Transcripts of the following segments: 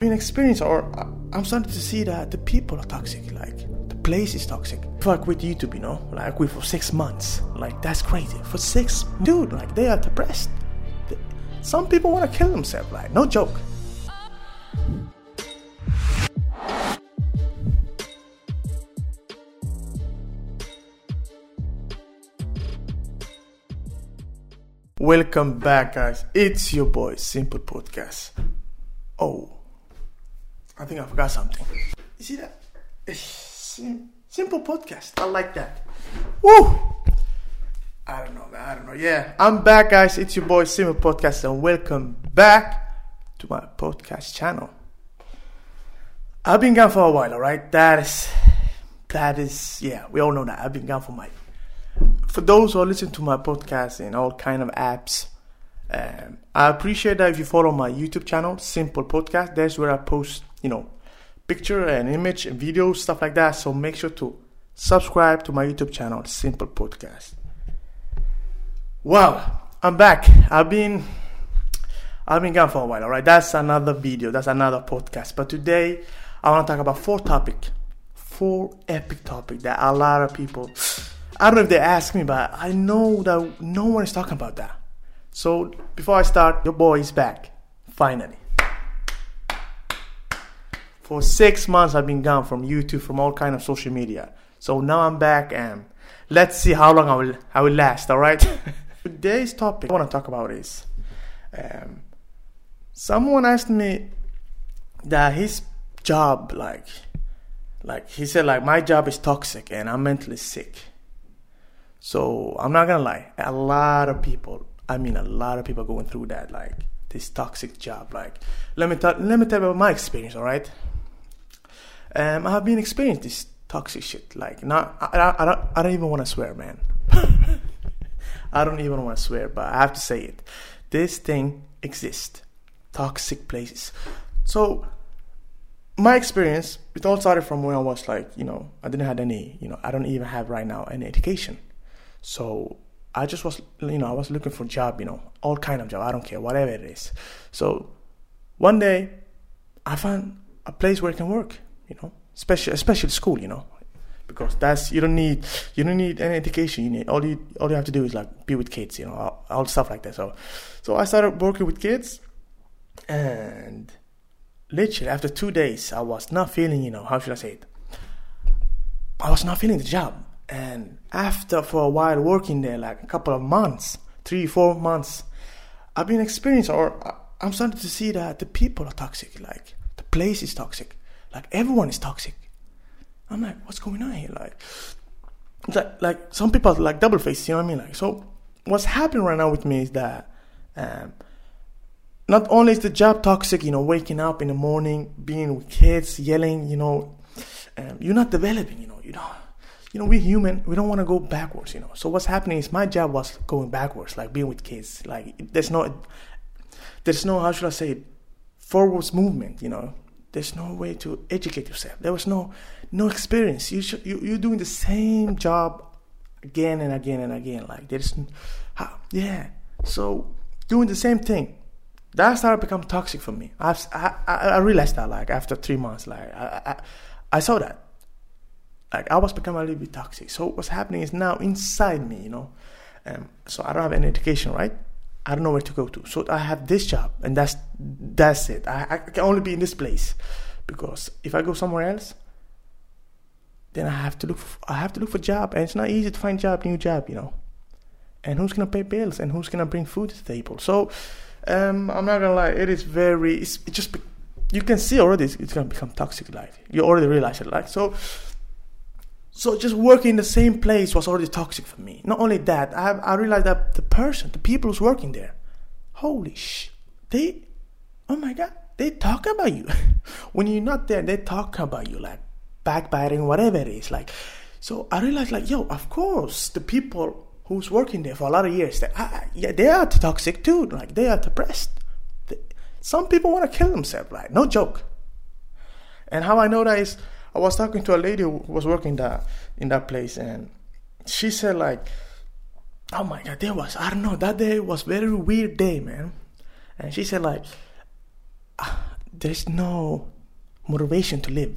been experience or I'm starting to see that the people are toxic. Like the place is toxic. If with YouTube, you know, like quit for six months, like that's crazy. For six, dude, like they are depressed. Some people want to kill themselves. Like no joke. Welcome back, guys. It's your boy, Simple Podcast. Oh, I think I forgot something. You see that? Simple podcast. I like that. Woo! I don't know, man. I don't know. Yeah, I'm back, guys. It's your boy, Simple Podcast, and welcome back to my podcast channel. I've been gone for a while, alright? That is, that is, yeah, we all know that. I've been gone for my for those who listen to my podcast in all kind of apps, um, I appreciate that if you follow my YouTube channel, Simple Podcast. That's where I post, you know, picture and image and videos, stuff like that. So make sure to subscribe to my YouTube channel, Simple Podcast. Well, I'm back. I've been I've been gone for a while, alright? That's another video, that's another podcast. But today I want to talk about four topic, four epic topic that a lot of people I don't know if they ask me, but I know that no one is talking about that. So before I start, your boy is back. Finally. For six months I've been gone from YouTube, from all kind of social media. So now I'm back and let's see how long I will I will last, alright? Today's topic I want to talk about is um, someone asked me that his job like like he said like my job is toxic and I'm mentally sick so I'm not gonna lie, a lot of people, I mean a lot of people going through that, like this toxic job. Like let me tell let me tell you about my experience, alright? Um I have been experiencing this toxic shit. Like not I, I, don't I don't even wanna swear, man. I don't even wanna swear, but I have to say it. This thing exists. Toxic places. So my experience, it all started from when I was like, you know, I didn't have any, you know, I don't even have right now any education. So I just was, you know, I was looking for job, you know, all kind of job. I don't care, whatever it is. So one day I found a place where I can work, you know, especially especially school, you know, because that's you don't need you don't need any education. You need all you all you have to do is like be with kids, you know, all, all stuff like that. So so I started working with kids, and literally after two days, I was not feeling, you know, how should I say it? I was not feeling the job. And after for a while working there, like a couple of months, three, four months, I've been experiencing, or I'm starting to see that the people are toxic. Like the place is toxic. Like everyone is toxic. I'm like, what's going on here? Like, like, like some people are like double faced. You know what I mean? Like, so what's happening right now with me is that. Um, not only is the job toxic, you know, waking up in the morning, being with kids, yelling, you know, um, you're not developing, you know, you don't, you know, we're human. We don't want to go backwards, you know. So what's happening is my job was going backwards, like being with kids. Like there's no, there's no how should I say it, forwards movement, you know. There's no way to educate yourself. There was no, no experience. You should, you you're doing the same job again and again and again. Like there's, yeah. So doing the same thing. That started become toxic for me. I've, I, I realized that like after three months, like I, I, I saw that like I was becoming a little bit toxic. So what's happening is now inside me, you know. Um, so I don't have any education, right? I don't know where to go to. So I have this job, and that's that's it. I, I can only be in this place because if I go somewhere else, then I have to look. For, I have to look for job, and it's not easy to find job, new job, you know. And who's gonna pay bills, and who's gonna bring food to the table? So um, I'm not gonna lie, it is very. It's, it just you can see already it's, it's gonna become toxic. Like you already realize it. Like so so just working in the same place was already toxic for me. Not only that, I, I realized that the person, the people who's working there, holy sh, they, oh my god, they talk about you. when you're not there, they talk about you like backbiting, whatever it is. Like, so I realized like, yo, of course, the people who's working there for a lot of years, they, I, yeah, they are toxic too. Like they are depressed. They, some people want to kill themselves. Like no joke. And how I know that is I was talking to a lady who was working that in that place, and she said like, "Oh my God, there was I don't know that day was very weird day, man." And she said like, ah, there's no motivation to live.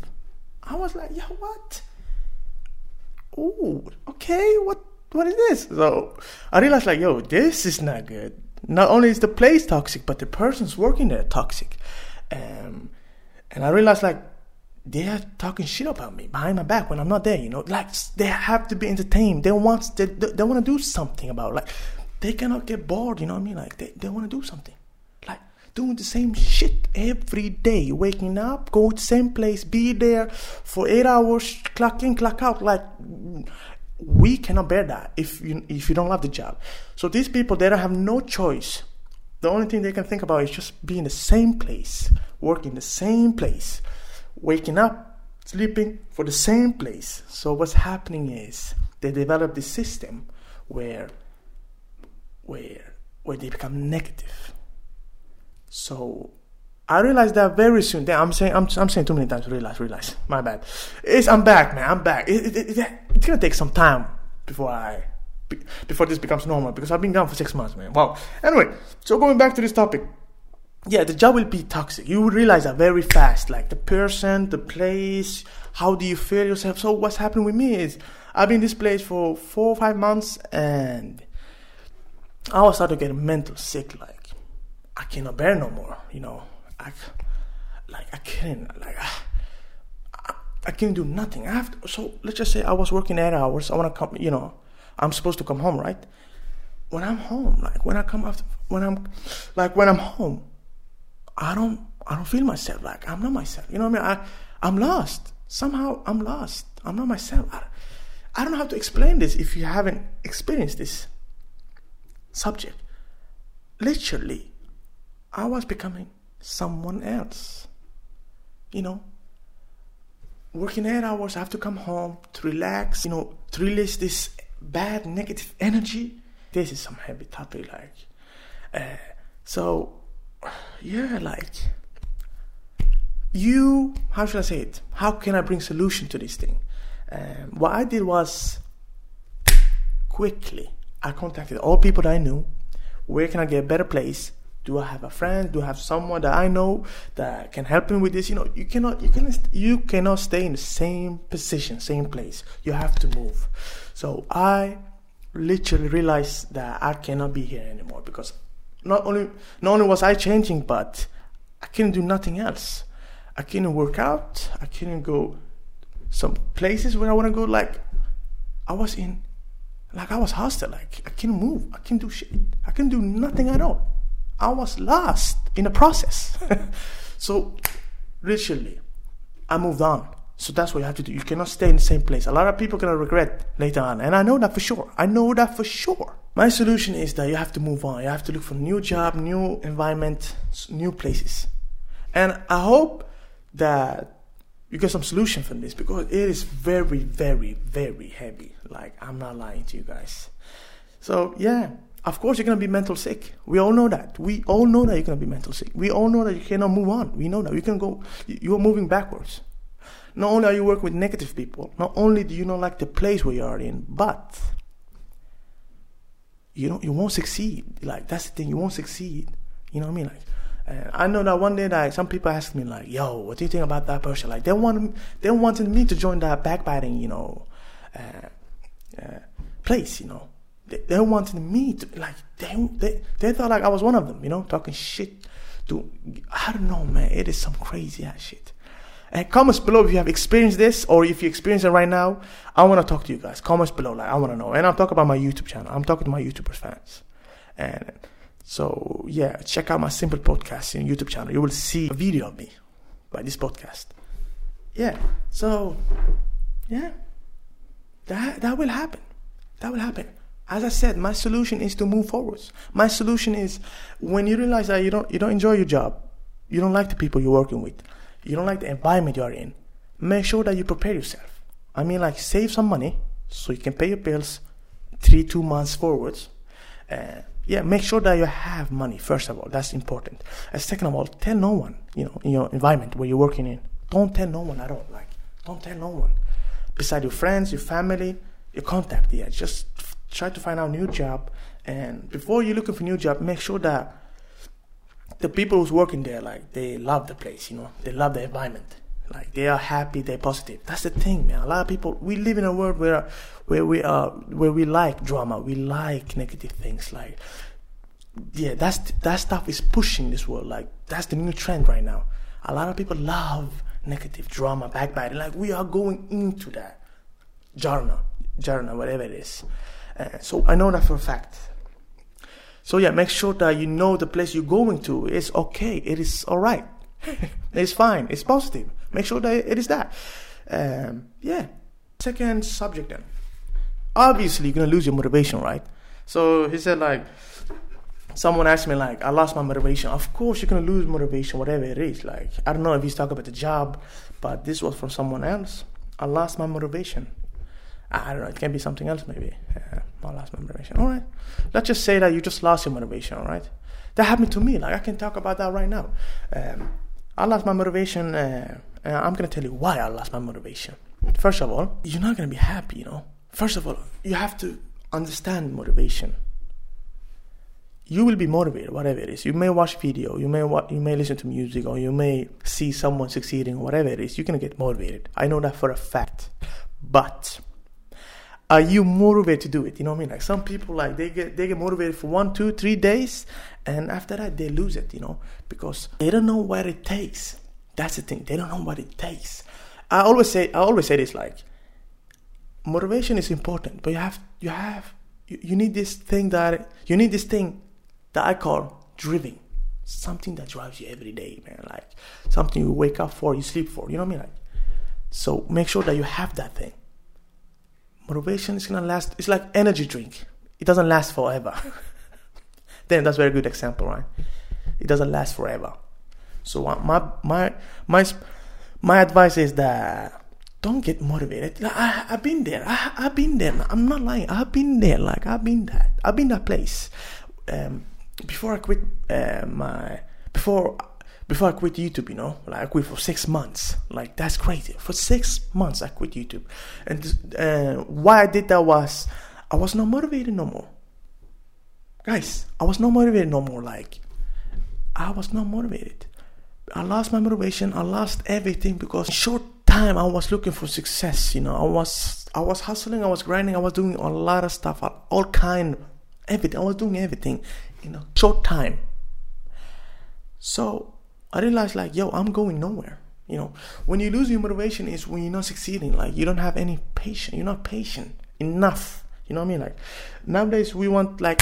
I was like, yeah, what? Oh, okay, what what is this? So I realized like, yo, this is not good. Not only is the place toxic, but the person's working there toxic. Um, and I realized like they are talking shit about me behind my back when I'm not there. You know, like they have to be entertained. They want they, they, want to do something about. It. Like they cannot get bored. You know what I mean? Like they, they want to do something. Like doing the same shit every day, waking up, go to same place, be there for eight hours, clock in, clock out. Like we cannot bear that if you if you don't love the job. So these people they don't have no choice. The only thing they can think about is just be in the same place, working in the same place waking up, sleeping for the same place. So what's happening is they develop this system where where where they become negative. So I realized that very soon. I'm saying I'm, I'm saying too many times. Realize, realize. My bad. It's I'm back, man. I'm back. It, it, it, it's gonna take some time before I before this becomes normal because I've been gone for six months, man. Wow. Anyway, so going back to this topic yeah, the job will be toxic. You will realize that very fast. Like the person, the place, how do you feel yourself? So what's happening with me is I've been in this place for four or five months and I was starting to get mental sick. Like I cannot bear no more. You know, I like I can't like ah, I, I can't do nothing. I have to, so let's just say I was working eight hours. I want to come. You know, I'm supposed to come home, right? When I'm home, like when I come after, when I'm like when I'm home I don't I don't feel myself like I'm not myself. You know what I mean? I I'm lost. Somehow I'm lost. I'm not myself. I, I don't know how to explain this if you haven't experienced this subject. Literally, I was becoming someone else. You know, working eight hours, I have to come home to relax, you know, to release this bad negative energy. This is some heavy topic, like. Uh, so yeah, like you. How should I say it? How can I bring solution to this thing? Um, what I did was quickly. I contacted all people that I knew. Where can I get a better place? Do I have a friend? Do I have someone that I know that can help me with this? You know, you cannot, you can, you cannot stay in the same position, same place. You have to move. So I literally realized that I cannot be here anymore because not only not only was I changing, but I couldn't do nothing else. I couldn't work out. I couldn't go some places where I want to go. Like I was in, like I was hostile. Like I couldn't move. I couldn't do shit. I couldn't do nothing at all. I was lost in the process. so literally, I moved on. So that's what you have to do. You cannot stay in the same place. A lot of people gonna regret later on, and I know that for sure. I know that for sure. My solution is that you have to move on. You have to look for new job, new environment, new places. And I hope that you get some solution from this because it is very, very, very heavy. Like I'm not lying to you guys. So yeah, of course you're gonna be mental sick. We all know that. We all know that you're gonna be mental sick. We all know that you cannot move on. We know that you can go. You are moving backwards. Not only are you working with negative people, not only do you not like the place where you are in, but you don't you won't succeed. Like that's the thing, you won't succeed. You know what I mean? Like uh, I know that one day that some people asked me like, "Yo, what do you think about that person?" Like they want they wanted me to join that backbiting, you know, uh, uh, place. You know, they, they wanted me to like they they they thought like I was one of them. You know, talking shit. To I don't know, man. It is some crazy ass shit. And comments below if you have experienced this or if you experience it right now. I want to talk to you guys. Comments below, like I want to know. And I'm talking about my YouTube channel. I'm talking to my YouTubers fans. And so yeah, check out my simple podcast in YouTube channel. You will see a video of me by this podcast. Yeah. So yeah, that that will happen. That will happen. As I said, my solution is to move forwards. My solution is when you realize that you don't you don't enjoy your job, you don't like the people you're working with you don't like the environment you are in, make sure that you prepare yourself. I mean, like save some money so you can pay your bills three, two months forwards. Uh, yeah, make sure that you have money, first of all. That's important. And second of all, tell no one, you know, in your environment where you're working in. Don't tell no one at all. Like, don't tell no one. Beside your friends, your family, your contact, yeah. Just try to find out a new job. And before you're looking for a new job, make sure that the people who's working there, like they love the place, you know, they love the environment. Like they are happy, they're positive. That's the thing, man. A lot of people we live in a world where where we are where we like drama, we like negative things. Like yeah, that's that stuff is pushing this world. Like that's the new trend right now. A lot of people love negative drama, backbiting. Like we are going into that jarna, jarna, whatever it is. Uh, so I know that for a fact. So yeah, make sure that you know the place you're going to is okay. It is all right. it's fine. It's positive. Make sure that it is that. Um, yeah. Second subject then. Obviously, you're gonna lose your motivation, right? So he said like, someone asked me like, I lost my motivation. Of course, you're gonna lose motivation, whatever it is. Like, I don't know if he's talking about the job, but this was from someone else. I lost my motivation. I don't know. It can be something else, maybe. Yeah, I lost my motivation. All right. Let's just say that you just lost your motivation. All right. That happened to me. Like I can talk about that right now. Um, I lost my motivation. Uh, I'm gonna tell you why I lost my motivation. First of all, you're not gonna be happy. You know. First of all, you have to understand motivation. You will be motivated, whatever it is. You may watch video, you may wa- you may listen to music, or you may see someone succeeding, whatever it is. You're gonna get motivated. I know that for a fact. But are you motivated to do it? You know what I mean? Like some people, like they get they get motivated for one, two, three days, and after that they lose it. You know, because they don't know what it takes. That's the thing. They don't know what it takes. I always say, I always say this like, motivation is important, but you have you have you, you need this thing that you need this thing that I call driving. Something that drives you every day, man. Like something you wake up for, you sleep for. You know what I mean? Like, so make sure that you have that thing motivation is gonna last. It's like energy drink. It doesn't last forever. then that's a very good example, right? It doesn't last forever. So my my my my advice is that don't get motivated. Like, I, have been there. I, have been there. I'm not lying. I've been there. Like I've been that. I've been that place. Um, before I quit uh, my before before I quit YouTube, you know, like I quit for six months. Like that's crazy. For six months, I quit YouTube, and uh, why I did that was I was not motivated no more. Guys, I was not motivated no more. Like I was not motivated. I lost my motivation. I lost everything because short time I was looking for success. You know, I was I was hustling. I was grinding. I was doing a lot of stuff. All kind, everything. I was doing everything in a short time. So I realized like, yo, I'm going nowhere. You know, when you lose your motivation is when you're not succeeding. Like you don't have any patience. You're not patient enough. You know what I mean? Like nowadays we want like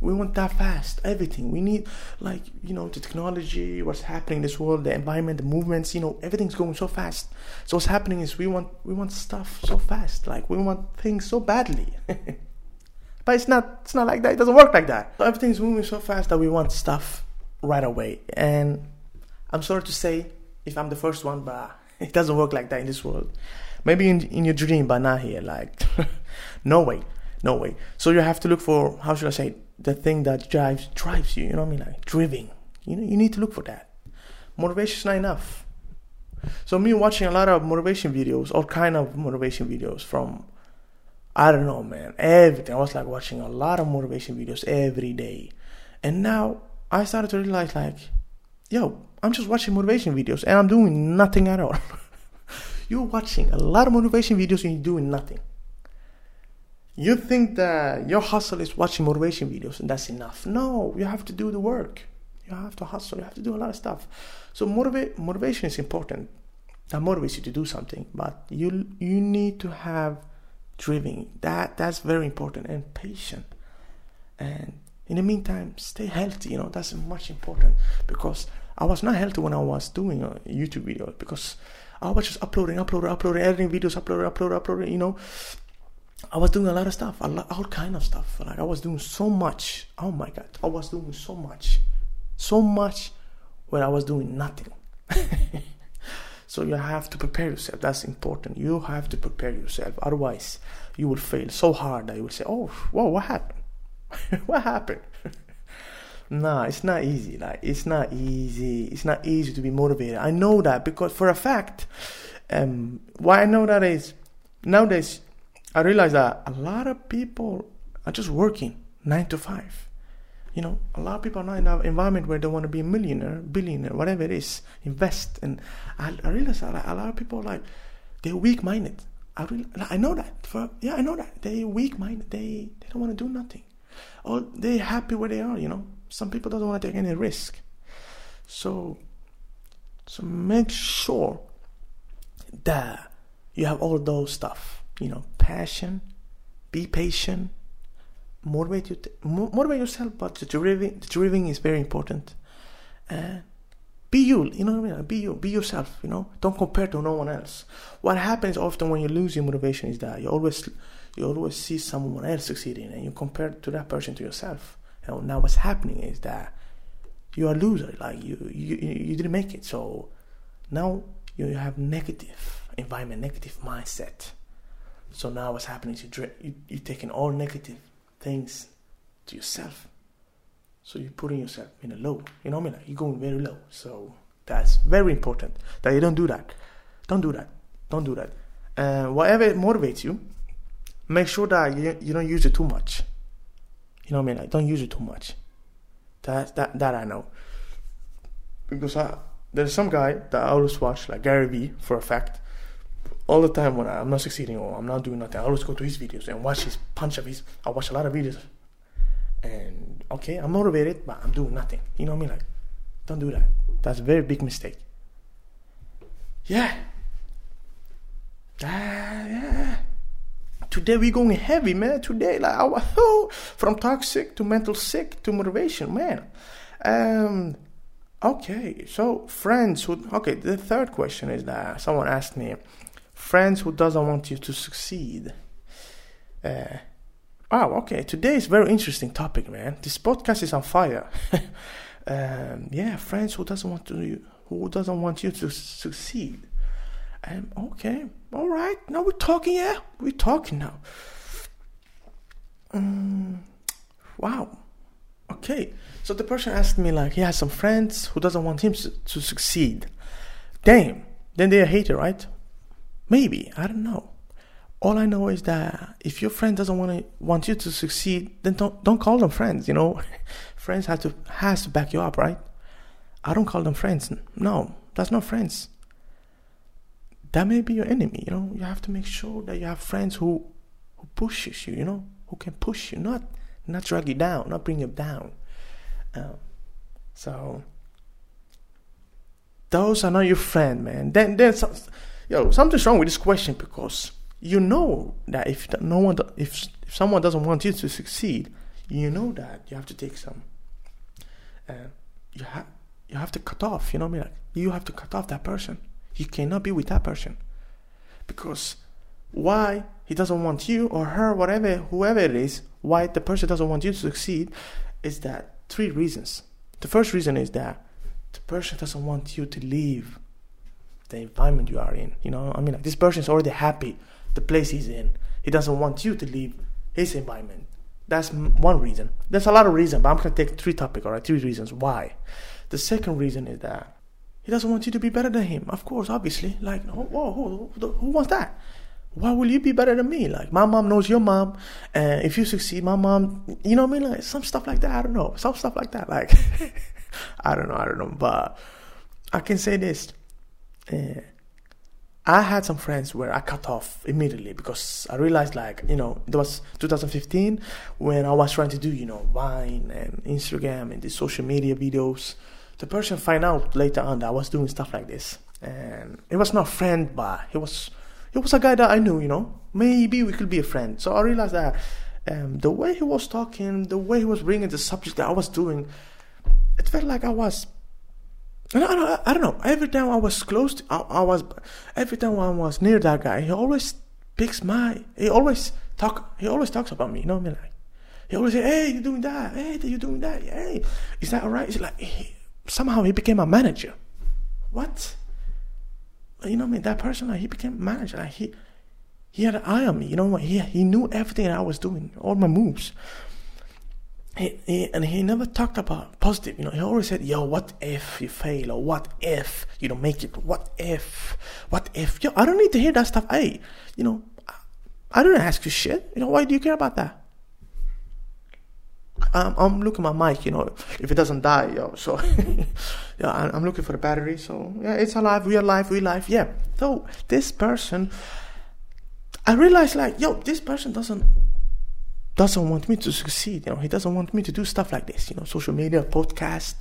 we want that fast everything. We need like you know the technology, what's happening in this world, the environment, the movements. You know everything's going so fast. So what's happening is we want we want stuff so fast. Like we want things so badly. but it's not it's not like that. It doesn't work like that. Everything's moving so fast that we want stuff right away and I'm sorry to say if I'm the first one, but it doesn't work like that in this world. Maybe in in your dream, but not here. Like, no way, no way. So you have to look for how should I say the thing that drives drives you. You know what I mean? Like driving. You know, you need to look for that. Motivation is not enough. So me watching a lot of motivation videos, all kind of motivation videos from I don't know, man, everything. I was like watching a lot of motivation videos every day. And now I started to realize like, yo, I'm just watching motivation videos and I'm doing nothing at all. you're watching a lot of motivation videos and you're doing nothing. You think that your hustle is watching motivation videos and that's enough. No, you have to do the work. You have to hustle. You have to do a lot of stuff. So motivate motivation is important. That motivates you to do something, but you you need to have driving. That that's very important and patient. And in the meantime, stay healthy. You know that's much important because I was not healthy when I was doing a YouTube video because I was just uploading, uploading, uploading, editing videos, uploading, uploading, uploading. You know, I was doing a lot of stuff, a lot, all kind of stuff. Like I was doing so much. Oh my god, I was doing so much, so much, when I was doing nothing. so you have to prepare yourself. That's important. You have to prepare yourself. Otherwise, you will fail so hard that you will say, "Oh, whoa, what happened? what happened?" Nah, it's not easy. Like it's not easy. It's not easy to be motivated. I know that because for a fact, um, why I know that is nowadays I realize that a lot of people are just working nine to five. You know, a lot of people are not in an environment where they want to be a millionaire, billionaire, whatever it is, invest. And I, I realize that a lot of people like they're weak-minded. I really, I know that. For, yeah, I know that they're weak-minded. They they don't want to do nothing, or they're happy where they are. You know, some people don't want to take any risk. So, so make sure that you have all those stuff. You know, passion, be patient, motivate you, motivate yourself. But the driving, the driving is very important. And be you, you know what I mean? Be you, be yourself. You know, don't compare to no one else. What happens often when you lose your motivation is that you always, you always see someone else succeeding, and you compare to that person to yourself. You know, now what's happening is that you are a loser. Like you, you, you didn't make it. So now you have negative environment, negative mindset. So now what's happening is you, you, you're taking all negative things to yourself. So you're putting yourself in a low. You know what I mean? Like you're going very low. So that's very important that you don't do that. Don't do that. Don't do that. And uh, whatever motivates you, make sure that you, you don't use it too much. You know what I mean? Like don't use it too much. That that that I know. Because I, there's some guy that I always watch, like Gary Vee, for a fact all the time when I'm not succeeding or I'm not doing nothing, I always go to his videos and watch his punch of his. I watch a lot of videos, and okay, I'm motivated, but I'm doing nothing. You know what I mean? Like, don't do that. That's a very big mistake. Yeah. Ah, yeah. Today we going heavy, man. Today, like, I, oh, from toxic to mental sick to motivation, man. Um. Okay, so friends who. Okay, the third question is that someone asked me friends who doesn't want you to succeed. Uh, wow, okay. Today is very interesting topic, man. This podcast is on fire. um, yeah, friends who doesn't want to who doesn't want you to succeed. Um, okay, all right. Now we're talking. Yeah, we're talking now. Um, wow. Okay. So the person asked me like he has some friends who doesn't want him to, to succeed. Damn. Then they're a hater, right? Maybe I don't know. All I know is that if your friend doesn't want to want you to succeed, then don't don't call them friends. You know, friends have to has to back you up, right? I don't call them friends. No, that's not friends. That may be your enemy. You know, you have to make sure that you have friends who who pushes you. You know, who can push you, not not drag you down, not bring you down. Um, so those are not your friend, man. Then then some, yo, something's wrong with this question because you know that if no one, if if someone doesn't want you to succeed, you know that you have to take some. Uh, you have you have to cut off. You know what I mean? Like, you have to cut off that person. You cannot be with that person because why he doesn't want you or her, whatever, whoever it is, why the person doesn't want you to succeed, is that three reasons. The first reason is that the person doesn't want you to leave the environment you are in. You know, I mean, like this person is already happy the place he's in. He doesn't want you to leave his environment. That's one reason. There's a lot of reasons, but I'm gonna take three topics, all right? Three reasons why. The second reason is that he doesn't want you to be better than him. Of course, obviously. Like, who, who, who, who wants that? Why will you be better than me? Like, my mom knows your mom, and if you succeed, my mom, you know what I mean? Like, some stuff like that. I don't know. Some stuff like that. Like, I don't know. I don't know. But I can say this uh, I had some friends where I cut off immediately because I realized, like, you know, it was 2015 when I was trying to do, you know, Vine and Instagram and the social media videos. The person find out later on that I was doing stuff like this, and it was not friend, but he was, he was a guy that I knew, you know. Maybe we could be a friend. So I realized that um, the way he was talking, the way he was bringing the subject that I was doing, it felt like I was I don't, I don't know. Every time I was close, to, I, I, was, every time I was near that guy, he always picks my, he always talk, he always talks about me. You know what I mean? Like, he always say, "Hey, you doing that? Hey, you doing that? Hey, is that alright?" It's like somehow he became a manager. What? You know I mean? That person, like, he became manager. Like he, he had an eye on me. You know what? He he knew everything I was doing, all my moves he, he, and he never talked about positive. You know, he always said, "Yo, what if you fail, or what if you don't make it? What if? What if?" Yo, I don't need to hear that stuff. Hey, you know, I don't ask you shit. You know, why do you care about that? I'm, I'm looking at my mic, you know, if it doesn't die, yo. So, yeah, I'm, looking for the battery. So, yeah, it's alive. We are alive. We alive. Yeah. So this person, I realized like, yo, this person doesn't doesn't want me to succeed. You know, he doesn't want me to do stuff like this. You know, social media, podcast,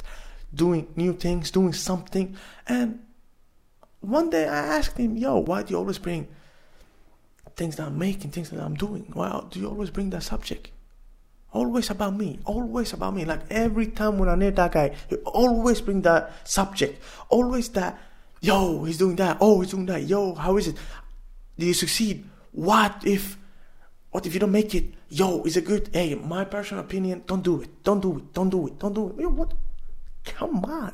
doing new things, doing something. And one day I asked him, yo, why do you always bring things that I'm making, things that I'm doing? Why do you always bring that subject? Always about me, always about me. Like every time when I meet that guy, he always bring that subject. Always that, yo, he's doing that. Oh, he's doing that. Yo, how is it? Do you succeed? What if, what if you don't make it? Yo, is it good? Hey, my personal opinion, don't do it. Don't do it. Don't do it. Don't do it. Yo, what? Come on.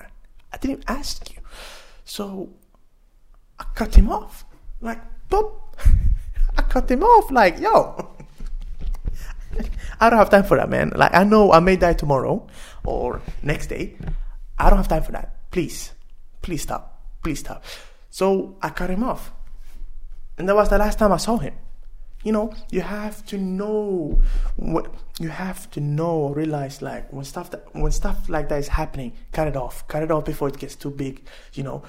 I didn't ask you. So I cut him off. Like, boop. I cut him off. Like, yo. I don't have time for that, man. Like, I know I may die tomorrow or next day. I don't have time for that. Please, please stop. Please stop. So I cut him off. And that was the last time I saw him. You know, you have to know what you have to know realize like when stuff that when stuff like that is happening, cut it off. Cut it off before it gets too big, you know.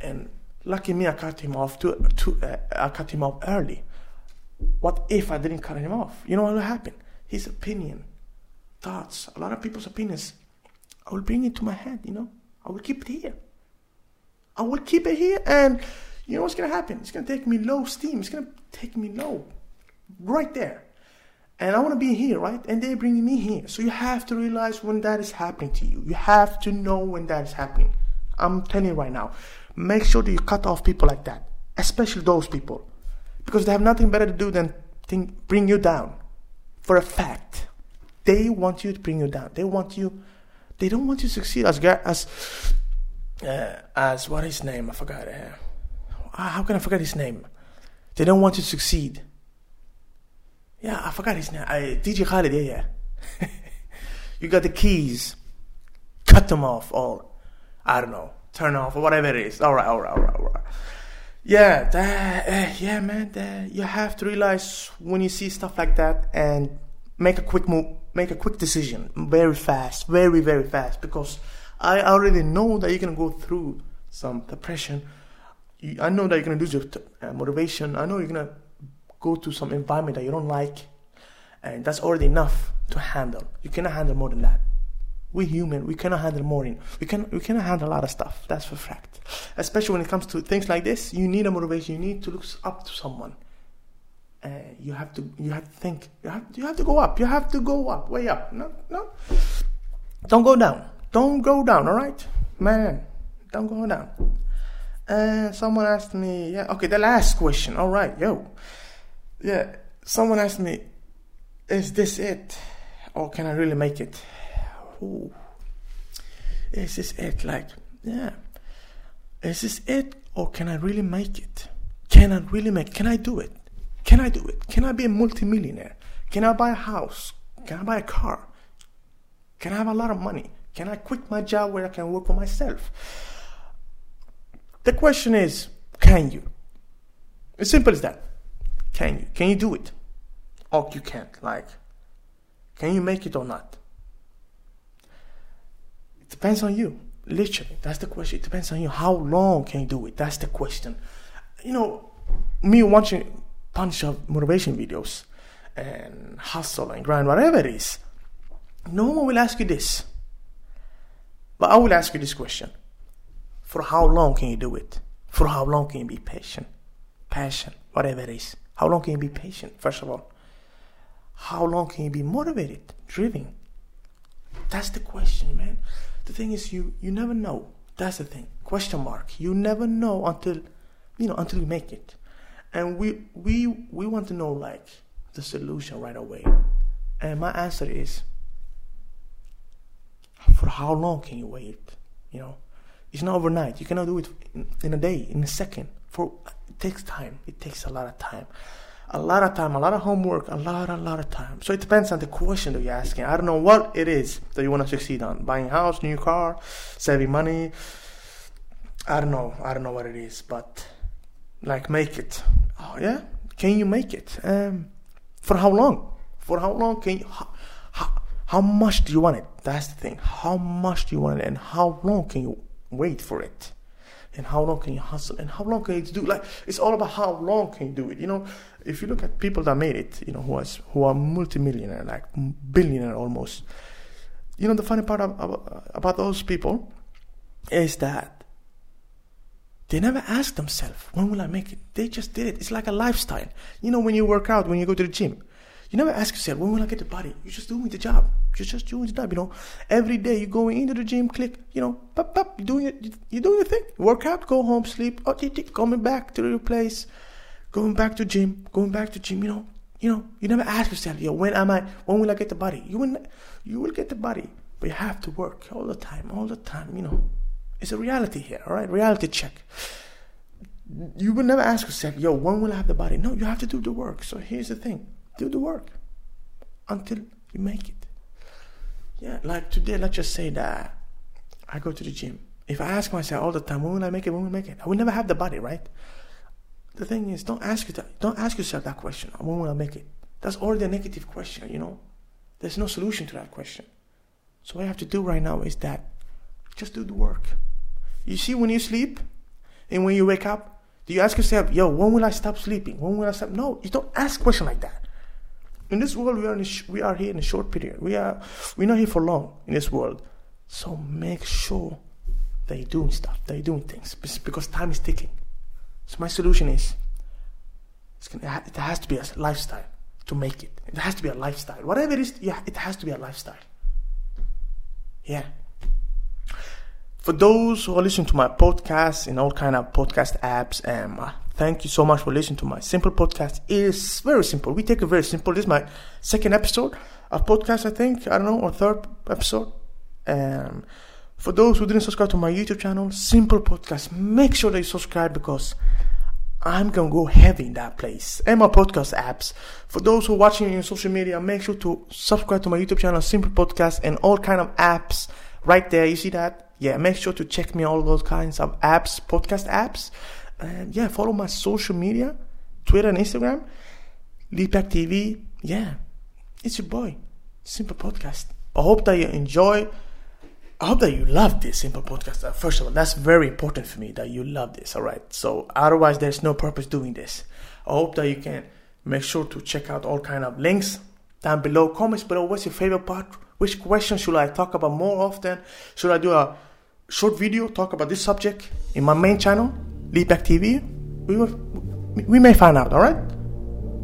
And lucky me I cut him off too, too uh, I cut him off early. What if I didn't cut him off? You know what would happen? His opinion, thoughts, a lot of people's opinions, I will bring it to my head, you know. I will keep it here. I will keep it here and you know what's gonna happen? It's gonna take me low steam. It's gonna take me low right there. And I want to be here, right? And they're bringing me here. So you have to realize when that is happening to you. You have to know when that is happening. I'm telling you right now. Make sure that you cut off people like that, especially those people, because they have nothing better to do than think, bring you down. For a fact, they want you to bring you down. They want you. They don't want you to succeed as as uh, as what is his name? I forgot. Uh, how can I forget his name? They don't want you to succeed. Yeah, I forgot his name. I, DJ Khaled, yeah, yeah. you got the keys. Cut them off or, I don't know, turn off or whatever it is. All right, all right, all right, all right. Yeah, that, uh, yeah, man. That, you have to realize when you see stuff like that and make a quick move, make a quick decision, very fast, very, very fast. Because I already know that you're gonna go through some depression. I know that you're gonna lose your uh, motivation. I know you're gonna go to some environment that you don't like, and that's already enough to handle. You cannot handle more than that. We human, we cannot handle more. In, we can we cannot handle a lot of stuff. That's for fact. Especially when it comes to things like this, you need a motivation. You need to look up to someone. Uh, you have to you have to think. You have you have to go up. You have to go up, way up. No, no. Don't go down. Don't go down. All right, man. Don't go down. And uh, someone asked me, yeah, okay, the last question. All right, yo yeah, someone asked me, "Is this it, or can I really make it?" Ooh. Is this it? Like, yeah, is this it, or can I really make it? Can I really make? Can I do it? Can I do it? Can I be a multimillionaire? Can I buy a house? Can I buy a car? Can I have a lot of money? Can I quit my job where I can work for myself? The question is, can you? As simple as that. Can you? Can you do it? Or you can't. Like, can you make it or not? It depends on you. Literally, that's the question. It depends on you. How long can you do it? That's the question. You know, me watching bunch of motivation videos and hustle and grind, whatever it is, no one will ask you this. But I will ask you this question. For how long can you do it? For how long can you be patient? Passion, whatever it is. How long can you be patient, first of all? How long can you be motivated, driven? That's the question, man. The thing is, you you never know. That's the thing. Question mark. You never know until, you know, until you make it. And we we we want to know like the solution right away. And my answer is, for how long can you wait? You know, it's not overnight. You cannot do it in, in a day, in a second. For it takes time. It takes a lot of time. A lot of time, a lot of homework, a lot, a lot of time. So it depends on the question that you're asking. I don't know what it is that you want to succeed on. Buying a house, new car, saving money. I don't know. I don't know what it is, but like make it. Oh yeah, can you make it? Um, for how long? For how long can you? How, how, How much do you want it? That's the thing. How much do you want it, and how long can you wait for it? And how long can you hustle? And how long can you do? Like it's all about how long can you do it. You know, if you look at people that made it, you know, who has who are multimillionaire, like billionaire almost. You know, the funny part about, about those people is that they never ask themselves, when will I make it? They just did it. It's like a lifestyle. You know, when you work out, when you go to the gym, you never ask yourself, when will I get the body? You're just doing the job. You're just doing the job, you know. Every day you're going into the gym, click, you know, pop, pop, you're doing it, you're doing your thing. Work out, go home, sleep, oh, coming back to your place, going back to gym, going back to gym, you know. You know, you never ask yourself, yo, when am I, when will I get the body? You will, you will get the body, but you have to work all the time, all the time, you know. It's a reality here, all right? Reality check. You will never ask yourself, yo, when will I have the body? No, you have to do the work. So here's the thing do the work until you make it. Yeah, like today, let's just say that I go to the gym. If I ask myself all the time, when will I make it? When will I make it? I will never have the body, right? The thing is, don't ask you that. Don't ask yourself that question. When will I make it? That's already a negative question. You know, there's no solution to that question. So what you have to do right now is that just do the work. You see, when you sleep and when you wake up, do you ask yourself, "Yo, when will I stop sleeping? When will I stop?" No, you don't ask question like that. In this world, we are, sh- we are here in a short period. We are, we're not here for long in this world. So make sure that you're doing stuff, that you're doing things, because time is ticking. So my solution is, gonna, it has to be a lifestyle to make it. It has to be a lifestyle. Whatever it is, yeah, it has to be a lifestyle. Yeah. For those who are listening to my podcast in all kind of podcast apps, um, Thank you so much for listening to my simple podcast. It's very simple. We take it very simple. This is my second episode of podcast, I think. I don't know, or third episode. Um, for those who didn't subscribe to my YouTube channel, Simple Podcast, make sure that you subscribe because I'm gonna go heavy in that place and my podcast apps. For those who are watching on social media, make sure to subscribe to my YouTube channel, Simple Podcast, and all kind of apps right there. You see that? Yeah, make sure to check me all those kinds of apps, podcast apps. And yeah, follow my social media, Twitter and Instagram, Leadpack TV. Yeah, it's your boy, Simple Podcast. I hope that you enjoy. I hope that you love this simple podcast. Uh, first of all, that's very important for me that you love this. All right. So otherwise, there's no purpose doing this. I hope that you can make sure to check out all kind of links down below. Comments below. What's your favorite part? Which question should I talk about more often? Should I do a short video talk about this subject in my main channel? Leadpack TV, we, will, we may find out, alright?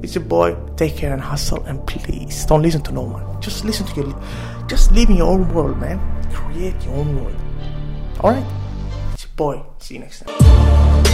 It's your boy, take care and hustle, and please don't listen to no one. Just listen to your, just live in your own world, man. Create your own world. Alright? It's your boy. See you next time.